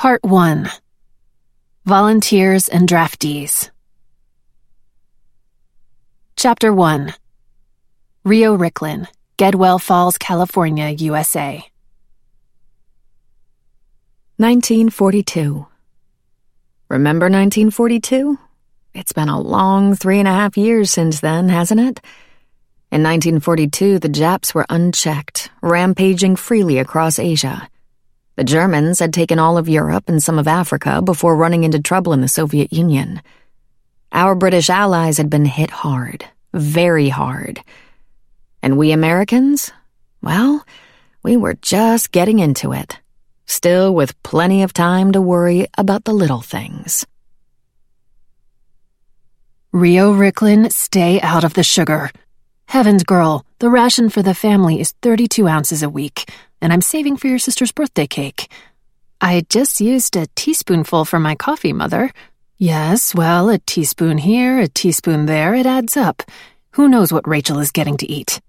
Part 1 Volunteers and Draftees. Chapter 1 Rio Richlin, Gedwell Falls, California, USA. 1942. Remember 1942? It's been a long three and a half years since then, hasn't it? In 1942, the Japs were unchecked, rampaging freely across Asia. The Germans had taken all of Europe and some of Africa before running into trouble in the Soviet Union. Our British allies had been hit hard, very hard. And we Americans? Well, we were just getting into it, still with plenty of time to worry about the little things. Rio Richlin, stay out of the sugar. Heavens, girl, the ration for the family is 32 ounces a week, and I'm saving for your sister's birthday cake. I just used a teaspoonful for my coffee, Mother. Yes, well, a teaspoon here, a teaspoon there, it adds up. Who knows what Rachel is getting to eat?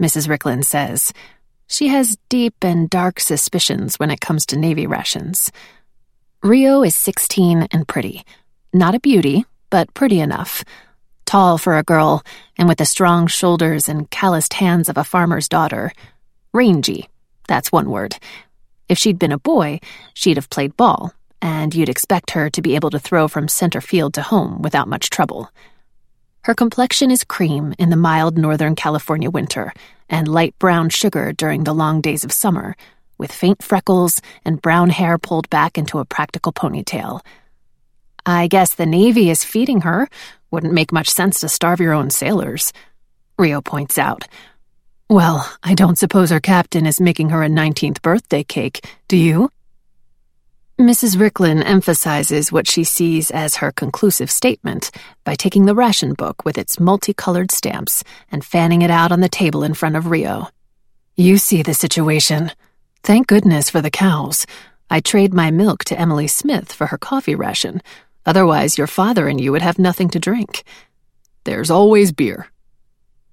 Mrs. Richlin says. She has deep and dark suspicions when it comes to Navy rations. Rio is 16 and pretty. Not a beauty, but pretty enough tall for a girl, and with the strong shoulders and calloused hands of a farmer's daughter. Rangy, that's one word. If she'd been a boy, she'd have played ball, and you'd expect her to be able to throw from center field to home without much trouble. Her complexion is cream in the mild Northern California winter, and light brown sugar during the long days of summer, with faint freckles and brown hair pulled back into a practical ponytail. I guess the Navy is feeding her, wouldn't make much sense to starve your own sailors. Rio points out. Well, I don't suppose her captain is making her a 19th birthday cake, do you? Mrs. Richlin emphasizes what she sees as her conclusive statement by taking the ration book with its multicolored stamps and fanning it out on the table in front of Rio. You see the situation. Thank goodness for the cows. I trade my milk to Emily Smith for her coffee ration, Otherwise, your father and you would have nothing to drink. There's always beer.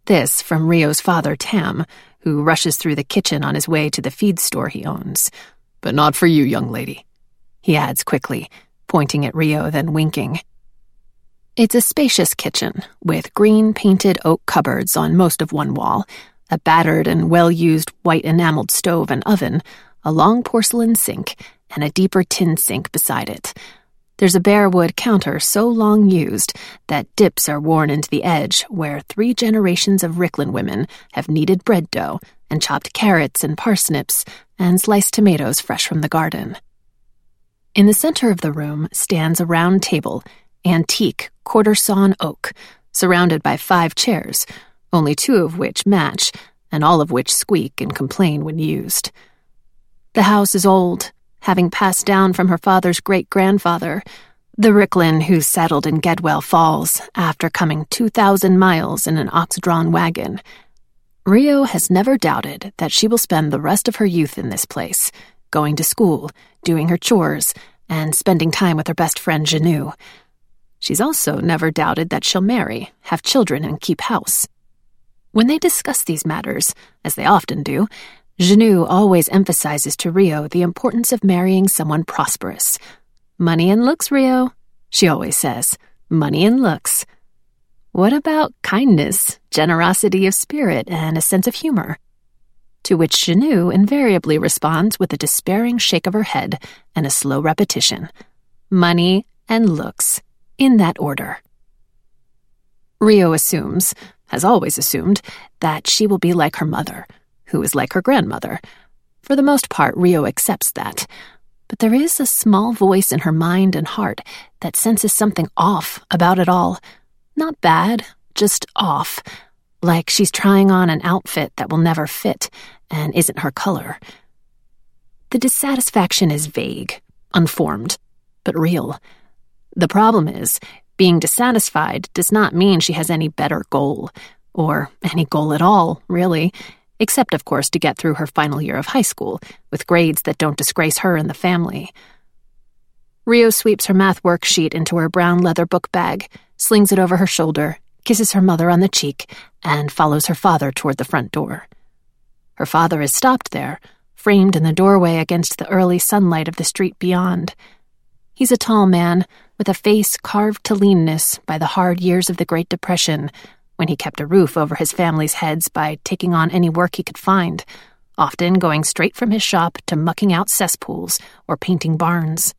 This from Rio's father, Tam, who rushes through the kitchen on his way to the feed store he owns. But not for you, young lady. He adds quickly, pointing at Rio, then winking. It's a spacious kitchen, with green painted oak cupboards on most of one wall, a battered and well used white enameled stove and oven, a long porcelain sink, and a deeper tin sink beside it. There's a bare wood counter so long used that dips are worn into the edge where three generations of Richlin women have kneaded bread dough and chopped carrots and parsnips and sliced tomatoes fresh from the garden. In the center of the room stands a round table, antique quarter sawn oak, surrounded by five chairs, only two of which match, and all of which squeak and complain when used. The house is old having passed down from her father's great grandfather, the Richlin who settled in Gedwell Falls after coming 2,000 miles in an ox drawn wagon. Rio has never doubted that she will spend the rest of her youth in this place, going to school, doing her chores, and spending time with her best friend Jenou. She's also never doubted that she'll marry, have children, and keep house. When they discuss these matters, as they often do, Jenou always emphasizes to Rio the importance of marrying someone prosperous. Money and looks, Rio, she always says. Money and looks. What about kindness, generosity of spirit, and a sense of humor? To which Jenou invariably responds with a despairing shake of her head and a slow repetition money and looks, in that order. Rio assumes, has always assumed, that she will be like her mother who is like her grandmother. For the most part, Rio accepts that. But there is a small voice in her mind and heart that senses something off about it all. Not bad, just off. Like she's trying on an outfit that will never fit and isn't her color. The dissatisfaction is vague, unformed, but real. The problem is, being dissatisfied does not mean she has any better goal, or any goal at all, really except, of course, to get through her final year of high school, with grades that don't disgrace her and the family. Rio sweeps her math worksheet into her brown leather book bag, slings it over her shoulder, kisses her mother on the cheek, and follows her father toward the front door. Her father is stopped there, framed in the doorway against the early sunlight of the street beyond. He's a tall man with a face carved to leanness by the hard years of the Great Depression, when he kept a roof over his family's heads by taking on any work he could find, often going straight from his shop to mucking out cesspools or painting barns.